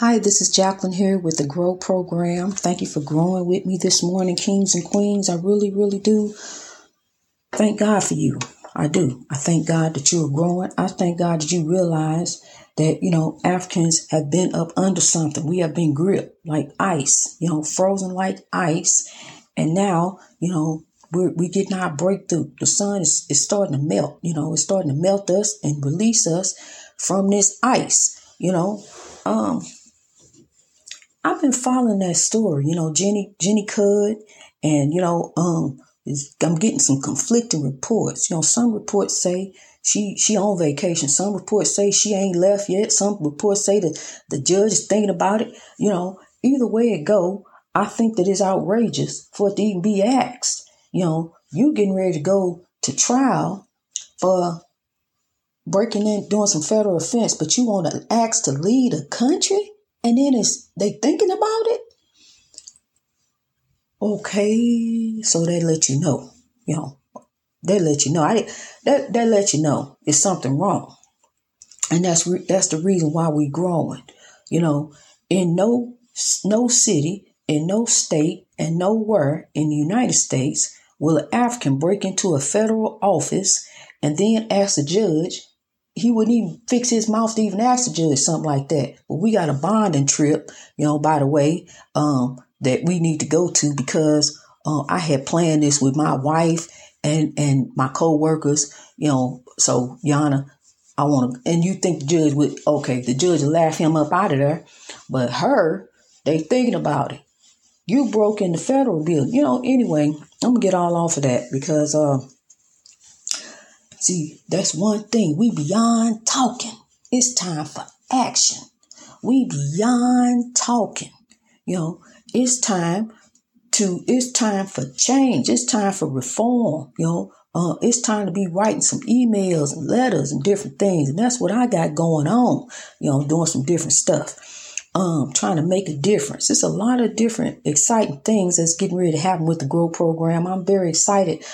Hi, this is Jacqueline here with the Grow Program. Thank you for growing with me this morning, kings and queens. I really, really do thank God for you. I do. I thank God that you are growing. I thank God that you realize that, you know, Africans have been up under something. We have been gripped like ice, you know, frozen like ice. And now, you know, we're, we getting our breakthrough. The sun is, is starting to melt, you know, it's starting to melt us and release us from this ice, you know. Um, I've been following that story, you know, Jenny Jenny Cudd, and you know, um, I'm getting some conflicting reports. You know, some reports say she she on vacation. Some reports say she ain't left yet. Some reports say that the judge is thinking about it. You know, either way it go, I think that it's outrageous for it to even be asked. You know, you getting ready to go to trial for breaking in, doing some federal offense, but you want to ask to lead a country? And then it's they thinking about it. Okay, so they let you know, you know, they let you know. I they they let you know it's something wrong, and that's re- that's the reason why we growing. You know, in no no city, in no state, and nowhere in the United States will an African break into a federal office and then ask the judge he wouldn't even fix his mouth to even ask the judge something like that. But we got a bonding trip, you know, by the way, um, that we need to go to because uh, I had planned this with my wife and and my co-workers, you know. So Yana, I want to, and you think the judge would okay, the judge will laugh him up out of there, but her, they thinking about it. You broke in the federal bill, you know. Anyway, I'm gonna get all off of that because uh See, that's one thing. We beyond talking. It's time for action. We beyond talking. You know, it's time to it's time for change. It's time for reform. You know, uh, it's time to be writing some emails and letters and different things. And that's what I got going on. You know, doing some different stuff. Um, trying to make a difference. It's a lot of different exciting things that's getting ready to happen with the Grow program. I'm very excited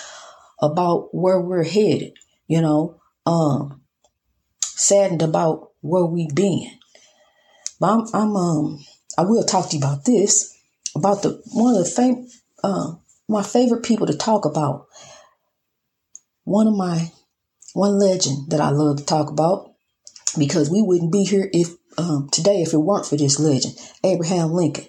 about where we're headed you know, um, saddened about where we've been. But I'm, I'm um, I will talk to you about this, about the one of the fam- uh, my favorite people to talk about. One of my one legend that I love to talk about because we wouldn't be here if um, today if it weren't for this legend, Abraham Lincoln.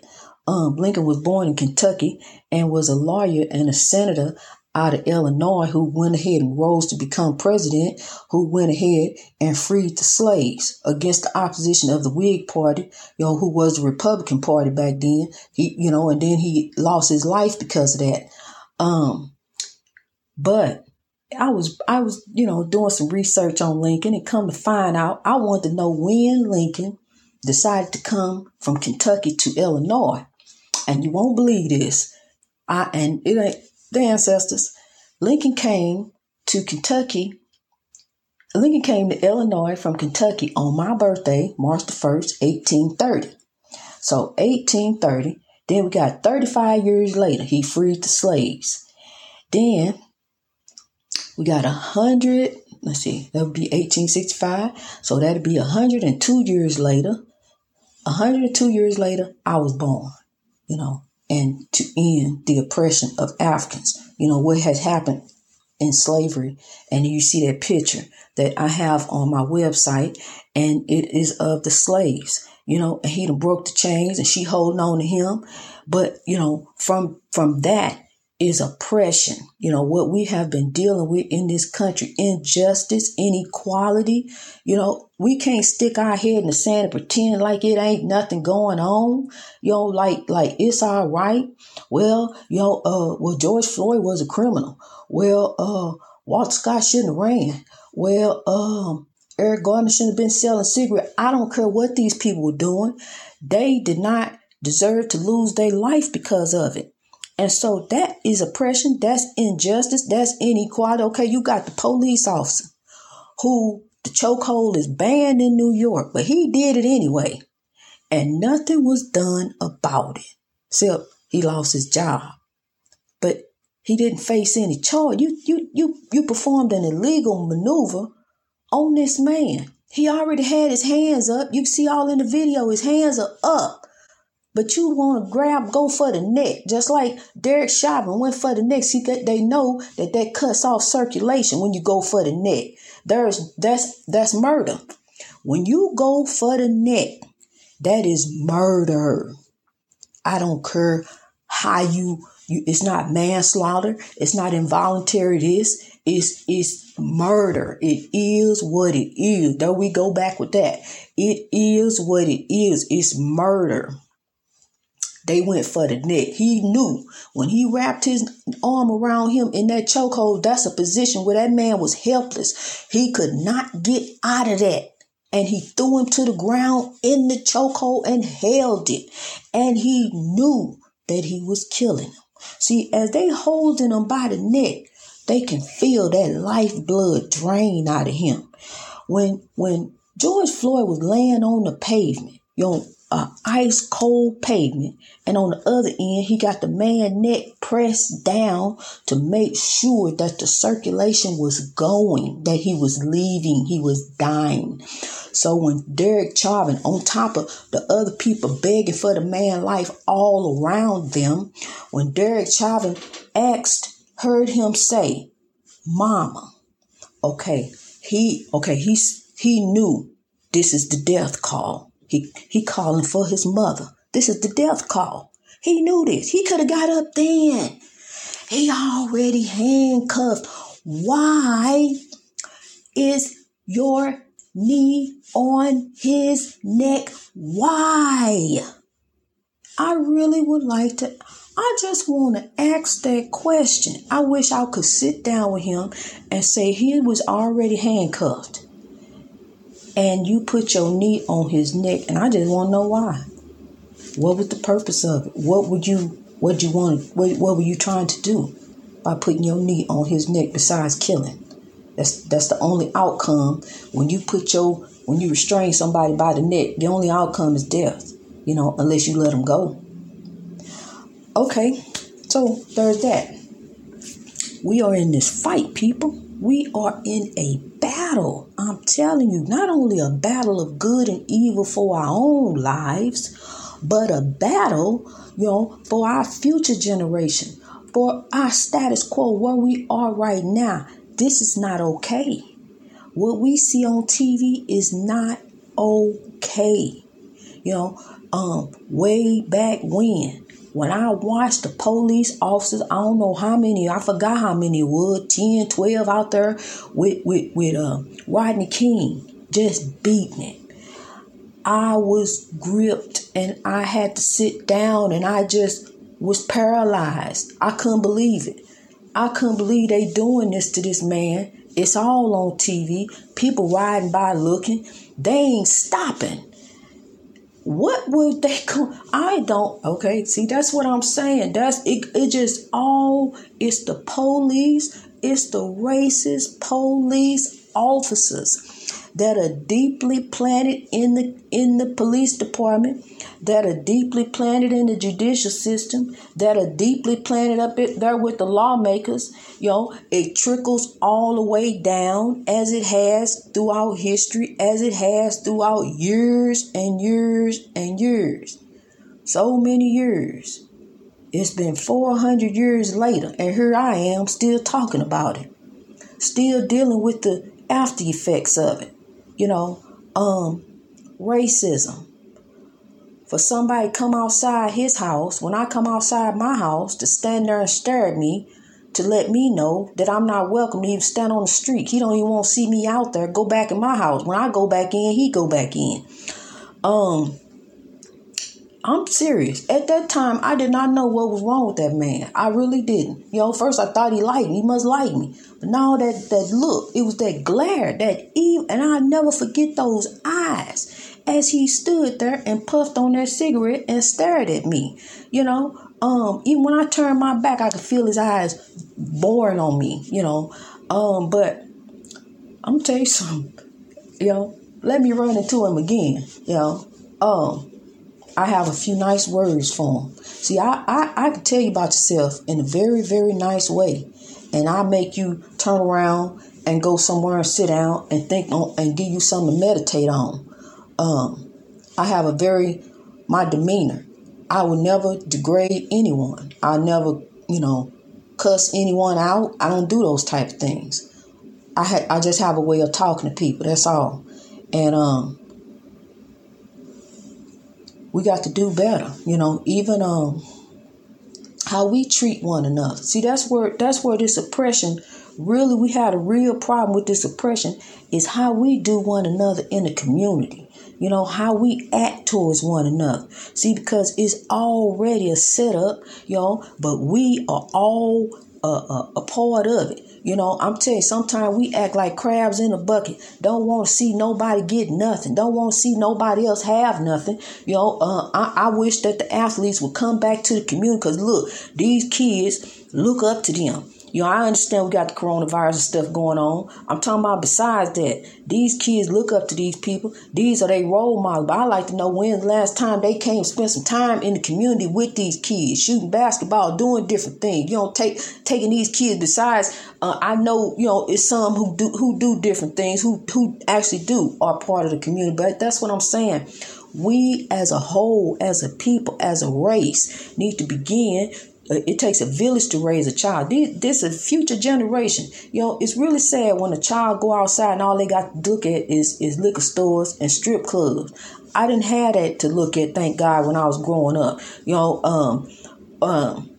Um, Lincoln was born in Kentucky and was a lawyer and a senator out of Illinois who went ahead and rose to become president, who went ahead and freed the slaves against the opposition of the Whig Party, you know, who was the Republican Party back then. He, you know, and then he lost his life because of that. Um, but I was, I was, you know, doing some research on Lincoln and come to find out, I wanted to know when Lincoln decided to come from Kentucky to Illinois. And you won't believe this. I, and it ain't, the ancestors. Lincoln came to Kentucky. Lincoln came to Illinois from Kentucky on my birthday, March the 1st, 1830. So 1830. Then we got 35 years later, he freed the slaves. Then we got a hundred, let's see, that would be 1865. So that'd be 102 years later. 102 years later, I was born, you know and to end the oppression of Africans. You know, what has happened in slavery. And you see that picture that I have on my website, and it is of the slaves. You know, and he done broke the chains and she holding on to him. But, you know, from from that is oppression. You know, what we have been dealing with in this country, injustice, inequality. You know, we can't stick our head in the sand and pretend like it ain't nothing going on. You know, like, like it's all right. Well, you know, uh, well, George Floyd was a criminal. Well, uh, Walter Scott shouldn't have ran. Well, um, Eric Garner shouldn't have been selling cigarettes. I don't care what these people were doing. They did not deserve to lose their life because of it. And so that is oppression, that's injustice, that's inequality. Okay, you got the police officer who the chokehold is banned in New York, but he did it anyway. And nothing was done about it. Except he lost his job. But he didn't face any charge. You you you you performed an illegal maneuver on this man. He already had his hands up. You see all in the video, his hands are up. But you want to grab, go for the neck, just like Derek Chauvin went for the neck. See they know that that cuts off circulation when you go for the neck. There's that's that's murder. When you go for the neck, that is murder. I don't care how you, you it's not manslaughter, it's not involuntary. It is it's it's murder. It is what it is. There we go back with that. It is what it is. It's murder. They went for the neck. He knew when he wrapped his arm around him in that chokehold, that's a position where that man was helpless. He could not get out of that. And he threw him to the ground in the chokehold and held it. And he knew that he was killing him. See, as they holding him by the neck, they can feel that lifeblood drain out of him. When when George Floyd was laying on the pavement, you know, a ice cold pavement, and on the other end, he got the man neck pressed down to make sure that the circulation was going, that he was leaving, he was dying. So when Derek Chauvin, on top of the other people begging for the man life all around them, when Derek Chauvin asked, heard him say, "Mama," okay, he okay, he's he knew this is the death call he he calling for his mother. This is the death call. He knew this. He could have got up then. He already handcuffed. Why is your knee on his neck? Why? I really would like to. I just want to ask that question. I wish I could sit down with him and say he was already handcuffed and you put your knee on his neck, and I just want to know why. What was the purpose of it? What would you, what you want, what, what were you trying to do by putting your knee on his neck besides killing? That's that's the only outcome when you put your when you restrain somebody by the neck. The only outcome is death. You know, unless you let them go. Okay, so there's that. We are in this fight, people. We are in a battle. I'm telling you, not only a battle of good and evil for our own lives, but a battle, you know, for our future generation, for our status quo, where we are right now. This is not okay. What we see on TV is not okay. You know, um, way back when when I watched the police officers, I don't know how many, I forgot how many was, 10, 12 out there with, with, with uh, Rodney King just beating it. I was gripped and I had to sit down and I just was paralyzed. I couldn't believe it. I couldn't believe they doing this to this man. It's all on TV. People riding by looking. They ain't stopping. What would they come? I don't. Okay, see, that's what I'm saying. That's it. It just all. It's the police. It's the racist police officers that are deeply planted in the in the police department that are deeply planted in the judicial system, that are deeply planted up there with the lawmakers. You know, it trickles all the way down as it has throughout history, as it has throughout years and years and years. So many years. It's been 400 years later, and here I am still talking about it, still dealing with the after effects of it. You know, um, racism, for somebody come outside his house when I come outside my house to stand there and stare at me to let me know that I'm not welcome to even stand on the street. He don't even want to see me out there. Go back in my house. When I go back in, he go back in. Um, I'm serious. At that time, I did not know what was wrong with that man. I really didn't. You know, first I thought he liked me. He must like me. But now that that look, it was that glare, that evil, and I'll never forget those eyes as he stood there and puffed on that cigarette and stared at me. You know, um, even when I turned my back, I could feel his eyes boring on me, you know. Um, but I'm gonna tell you something, you know, let me run into him again, you know. Um, I have a few nice words for him. See, I, I, I can tell you about yourself in a very, very nice way. And I make you turn around and go somewhere and sit down and think on and give you something to meditate on. Um, I have a very my demeanor. I would never degrade anyone. I never, you know, cuss anyone out. I don't do those type of things. I had I just have a way of talking to people. That's all. And um we got to do better, you know, even um how we treat one another. See, that's where that's where this oppression really we had a real problem with this oppression is how we do one another in the community. You know, how we act towards one another. See, because it's already a setup, y'all, but we are all uh, uh, a part of it. You know, I'm telling you, sometimes we act like crabs in a bucket. Don't want to see nobody get nothing. Don't want to see nobody else have nothing. You know, uh, I, I wish that the athletes would come back to the community because look, these kids look up to them. You know, I understand we got the coronavirus and stuff going on. I'm talking about besides that, these kids look up to these people. These are their role models. But I like to know when's the last time they came spend some time in the community with these kids, shooting basketball, doing different things. You know, take taking these kids. Besides, uh, I know you know it's some who do who do different things, who who actually do are part of the community. But that's what I'm saying we as a whole, as a people, as a race, need to begin it takes a village to raise a child. This, is a future generation. You know, it's really sad when a child go outside and all they got to look at is, is liquor stores and strip clubs. I didn't have that to look at, thank God, when I was growing up. You know, um, um,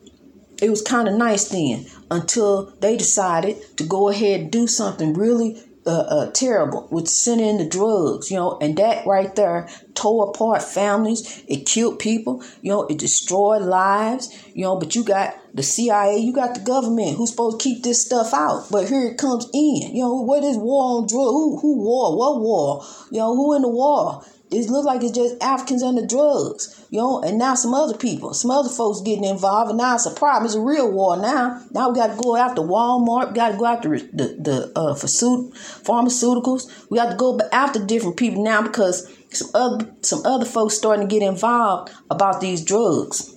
it was kind of nice then until they decided to go ahead and do something really uh, uh, terrible with sending the drugs, you know, and that right there tore apart families. It killed people, you know, it destroyed lives, you know. But you got the CIA, you got the government who's supposed to keep this stuff out, but here it comes in. You know, what is war on drugs? Who who war? What war? You know, who in the war? It looks like it's just Africans and the drugs, you know, and now some other people, some other folks getting involved, and now it's a problem. It's a real war now. Now we got to go after Walmart, we got to go after the the uh, pharmaceuticals. We got to go after different people now because some other some other folks starting to get involved about these drugs.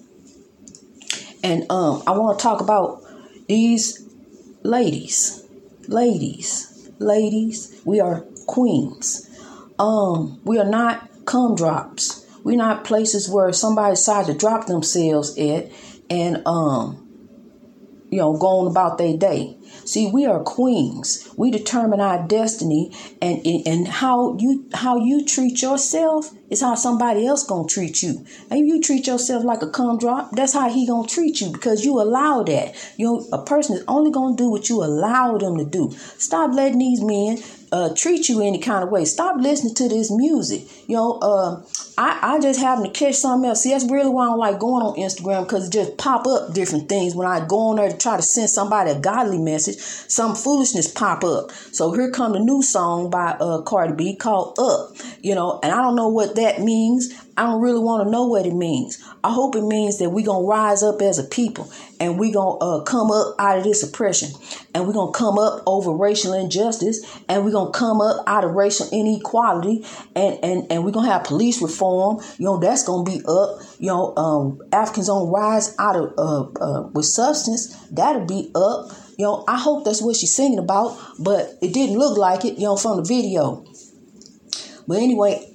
And um, I want to talk about these ladies, ladies, ladies. We are queens um, we are not cum drops. We're not places where somebody decides to drop themselves at and um, you know, going about their day. See, we are queens. We determine our destiny, and and how you how you treat yourself is how somebody else gonna treat you. And you treat yourself like a cum drop, that's how he gonna treat you because you allow that. You know, a person is only gonna do what you allow them to do. Stop letting these men uh, treat you any kind of way. Stop listening to this music. You know, uh, I, I just happen to catch something else. See, that's really why I don't like going on Instagram because it just pop up different things. When I go on there to try to send somebody a godly message, some foolishness pop up. So here come the new song by uh, Cardi B called Up. You know, and I don't know what that means. I don't really want to know what it means. I hope it means that we're going to rise up as a people and we're going to uh, come up out of this oppression and we're going to come up over racial injustice and we're going to come up out of racial inequality and, and, and we're going to have police reform. You know, that's going to be up. You know, um, Africans on rise out of uh, uh, with substance, that'll be up. You know, I hope that's what she's singing about, but it didn't look like it, you know, from the video. But anyway,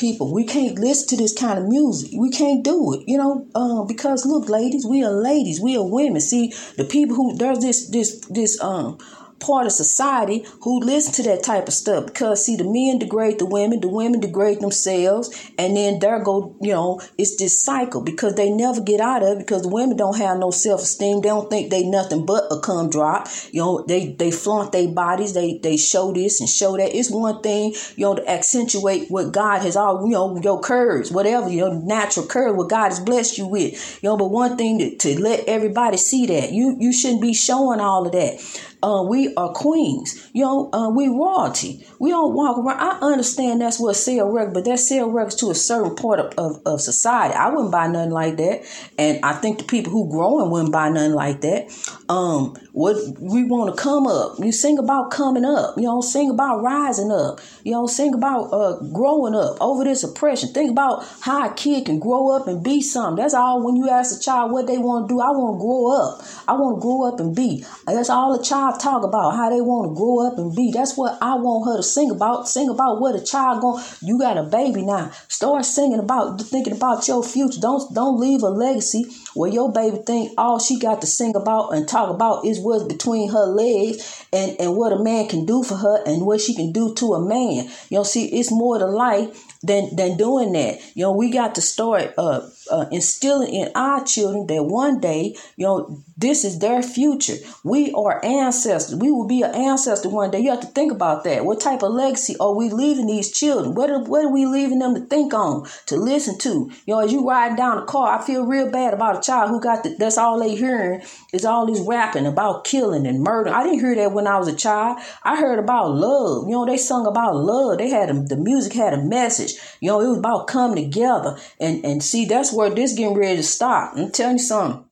people. We can't listen to this kind of music. We can't do it, you know, uh, because look, ladies, we are ladies, we are women. See, the people who there's this this this um part of society who listen to that type of stuff. Because see the men degrade the women the women degrade themselves and then there go you know it's this cycle because they never get out of it because the women don't have no self-esteem. They don't think they nothing but a cum drop. You know they they flaunt their bodies. They they show this and show that. It's one thing you know to accentuate what god has all you know your curves whatever your natural curve what god has blessed you with. You know but one thing to, to let everybody see that. You you shouldn't be showing all of that uh, we are queens. You know, uh, we royalty. We don't walk around. I understand that's what sell records, but that sell records to a certain part of, of, of, society. I wouldn't buy nothing like that. And I think the people who growing wouldn't buy nothing like that. Um, what we want to come up. You sing about coming up. You know, sing about rising up. You know, sing about uh, growing up over this oppression. Think about how a kid can grow up and be something. That's all when you ask a child what they want to do. I want to grow up. I want to grow up and be. That's all a child talk about how they want to grow up and be. That's what I want her to sing about. Sing about what a child going. You got a baby now. Start singing about thinking about your future. Don't don't leave a legacy where your baby think all she got to sing about and talk about is what's between her legs and and what a man can do for her and what she can do to a man. You know, see, it's more to life than than doing that. You know, we got to start uh, uh, instilling in our children that one day, you know, this is their future. We are ancestors. We will be an ancestor one day. You have to think about that. What type of legacy are we leaving these children? What are, what are we leaving them to think on, to listen to? You know, as you ride down the car, I feel real bad about a child who got the, that's all they hearing is all this rapping about killing and murder. I didn't hear that when I was a child. I heard about love. You know, they sung about love. They had a, the music had a message. You know, it was about coming together and and see that's where this getting ready to stop. I'm telling you something.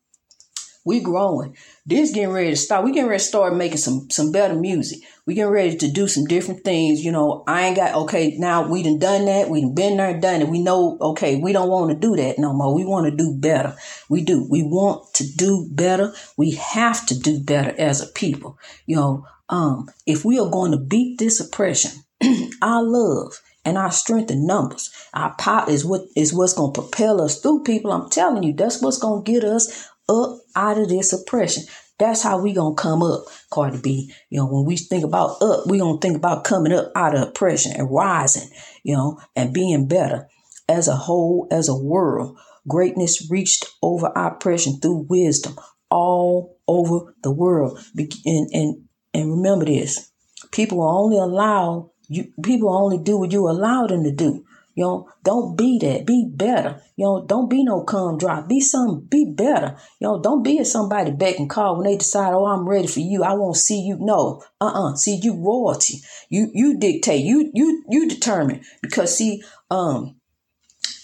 We growing. This getting ready to stop. We getting ready to start making some some better music. We getting ready to do some different things. You know, I ain't got okay. Now we done done that. We done been there, done it. We know okay. We don't want to do that no more. We want to do better. We do. We want to do better. We have to do better as a people. You know, um, if we are going to beat this oppression, our love and our strength in numbers. Our power is what is what's gonna propel us through people. I'm telling you, that's what's gonna get us up out of this oppression. That's how we gonna come up, Cardi B. You know, when we think about up, we gonna think about coming up out of oppression and rising, you know, and being better as a whole, as a world. Greatness reached over oppression through wisdom all over the world. And and and remember this: people are only allowed you people only do what you allow them to do. You know, don't be that. Be better. You know, don't be no come drop. Be some. Be better. You know, don't be at somebody beck and call when they decide, oh, I'm ready for you. I won't see you. No, uh, uh-uh. uh See, you royalty. You you dictate. You you you determine because see, um,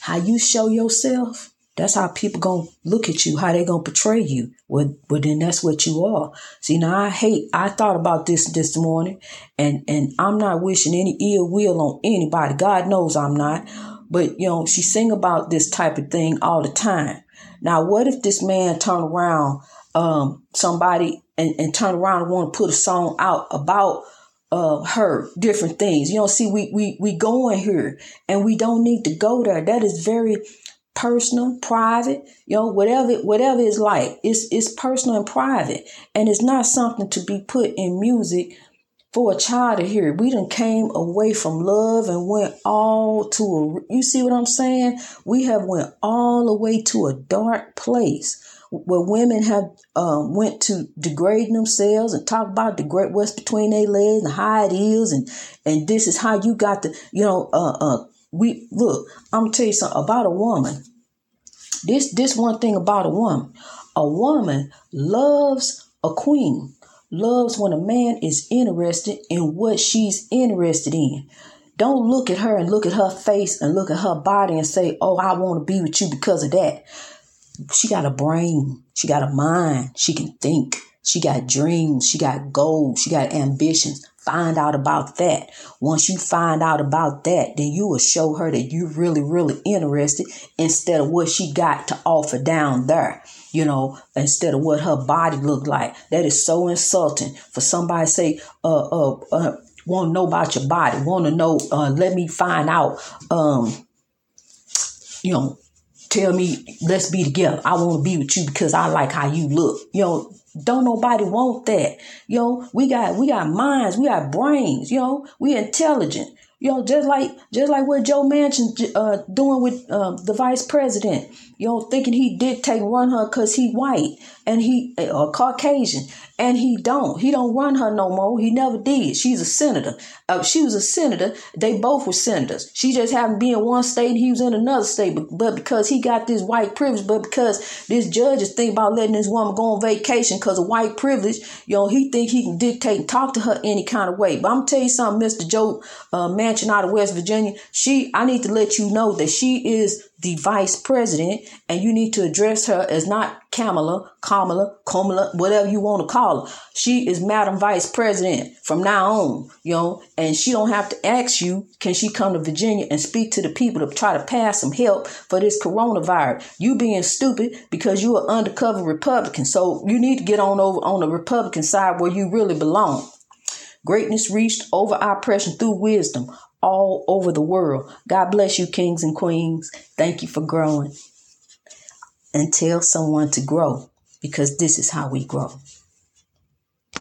how you show yourself that's how people gonna look at you, how they gonna portray you. Well, well, then that's what you are. See, now I hate. I thought about this this morning, and and I'm not wishing any ill will on anybody. God knows I'm not. But you know, she sing about this type of thing all the time. Now, what if this man turn around, um, somebody and, and turn around and want to put a song out about uh, her different things. You know, see, we we we going here, and we don't need to go there. That is very personal, private, you know, whatever whatever it's like. It's it's personal and private. And it's not something to be put in music for a child to hear. We done came away from love and went all to a you see what I'm saying? We have went all the way to a dark place where women have um, went to degrading themselves and talk about the great what's between their legs and how it is and and this is how you got to you know uh, uh we look, I'm gonna tell you something about a woman. This this one thing about a woman. A woman loves a queen, loves when a man is interested in what she's interested in. Don't look at her and look at her face and look at her body and say, Oh, I want to be with you because of that. She got a brain, she got a mind, she can think, she got dreams, she got goals, she got ambitions. Find out about that. Once you find out about that, then you will show her that you're really, really interested instead of what she got to offer down there. You know, instead of what her body looked like. That is so insulting for somebody say, uh, uh, uh, want to know about your body, want to know, uh, let me find out, um, you know, tell me, let's be together. I want to be with you because I like how you look. You know, don't nobody want that. Yo, we got we got minds, we got brains, know, we intelligent. Know, just like just like what Joe Manchin uh, doing with uh, the vice president. Know, thinking he dictate run her because he white and he uh, Caucasian and he don't. He don't run her no more. He never did. She's a senator. Uh, she was a senator. They both were senators. She just happened to be in one state and he was in another state. But, but because he got this white privilege, but because this judge is thinking about letting this woman go on vacation because of white privilege, know, he think he can dictate and talk to her any kind of way. But I'm tell you something, Mr. Joe uh, Manchin Manchin out of West Virginia, she I need to let you know that she is the vice president, and you need to address her as not Kamala, Kamala, Kamala, whatever you want to call her. She is Madam Vice President from now on, you know, and she don't have to ask you, can she come to Virginia and speak to the people to try to pass some help for this coronavirus? You being stupid because you're an undercover Republican, so you need to get on over on the Republican side where you really belong. Greatness reached over oppression through wisdom all over the world. God bless you, kings and queens. Thank you for growing. And tell someone to grow because this is how we grow.